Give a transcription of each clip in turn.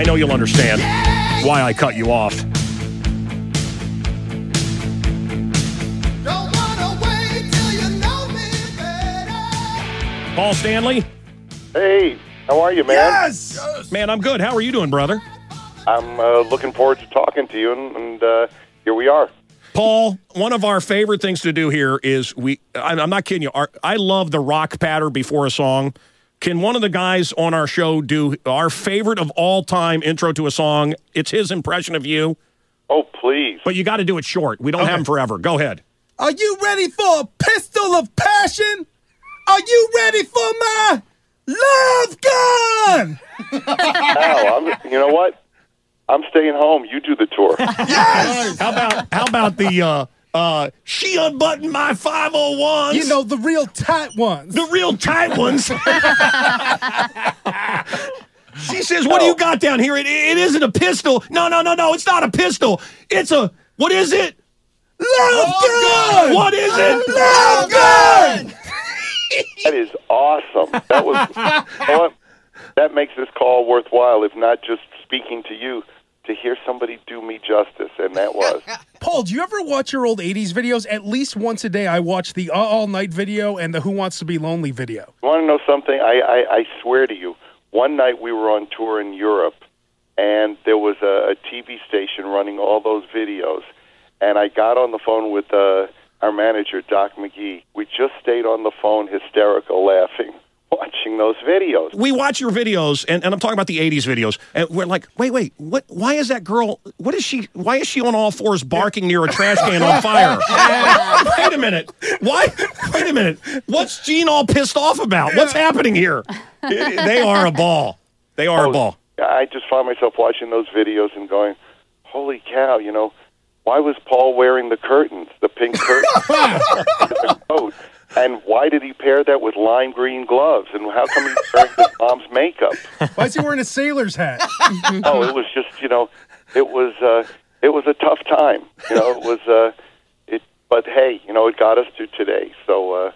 I know you'll understand why I cut you off. Paul Stanley? Hey, how are you, man? Yes. Man, I'm good. How are you doing, brother? I'm uh, looking forward to talking to you, and, and uh, here we are. Paul, one of our favorite things to do here is we, I'm I'm not kidding you, our, I love the rock patter before a song. Can one of the guys on our show do our favorite of all time intro to a song? It's his impression of you, Oh, please. but you got to do it short. We don't have him forever. Go ahead. Are you ready for a pistol of passion? Are you ready for my love gun? Al, I'm, you know what? I'm staying home. You do the tour. yes. How about how about the uh, uh, she unbuttoned my 501s? You know the real tight ones. the real tight ones. she says, "What do you got down here? It, it isn't a pistol. No, no, no, no. It's not a pistol. It's a what is it? love gun. What is it? Love gun. That is awesome. That was you that makes this call worthwhile. If not just speaking to you, to hear somebody do me justice, and that was. Paul, do you ever watch your old '80s videos? At least once a day, I watch the All Night video and the Who Wants to Be Lonely video. You want to know something? I, I, I swear to you, one night we were on tour in Europe, and there was a, a TV station running all those videos, and I got on the phone with uh, our manager, Doc McGhee. We just stayed on the phone, hysterical, laughing, watching those videos. We watch your videos, and, and I'm talking about the '80s videos, and we're like, wait, wait, what? Why is that girl? What is she? Why is she on all fours barking near a trash can on fire? wait a minute. Why? Wait a minute. What's Gene all pissed off about? What's happening here? They are a ball. They are a ball. I just found myself watching those videos and going, "Holy cow!" You know, why was Paul wearing the curtains, the pink curtains, the coat, and why did he pair that with lime green gloves? And how come he's wearing his mom's makeup? Why is he wearing a sailor's hat? Oh, it was just you know, it was uh, it was a tough time. You know, it was uh, it. But hey, you know, it got us to today. So uh,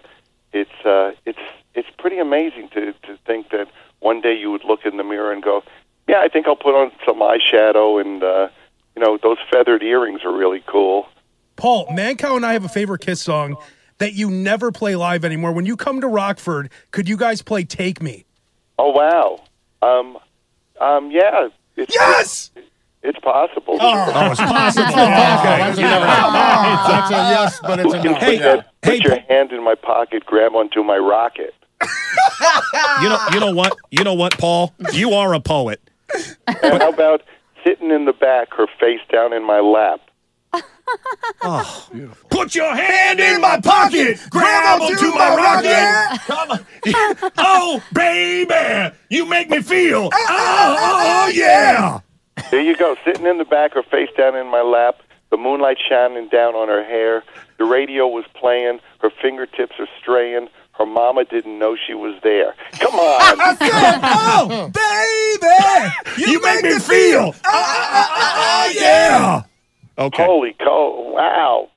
it's uh, it's it's pretty amazing to to think that one day you would look in the mirror and go, yeah, I think I'll put on some eyeshadow and uh, you know those feathered earrings are really cool. Paul, Mancow and I have a favorite Kiss song that you never play live anymore. When you come to Rockford, could you guys play "Take Me"? Oh wow, um, um, yeah, it's, Yes. it's possible. Oh, it's possible. That's okay. a, that's a yes, but it's a no. Hey, Put that- hey, put your hand in my pocket, grab onto my rocket. You know, you know what? You know what, Paul? You are a poet. And how about sitting in the back, her face down in my lap? Oh. Put your hand in my pocket, grab onto my rocket. Come on. Oh, baby, you make me feel. Oh, oh, oh, yeah. There you go, sitting in the back, her face down in my lap, the moonlight shining down on her hair. The radio was playing, her fingertips are straying. Her mama didn't know she was there. Come on. oh, baby, You make me feel. Oh, oh, oh, oh, oh yeah. Okay. Holy cow. Wow.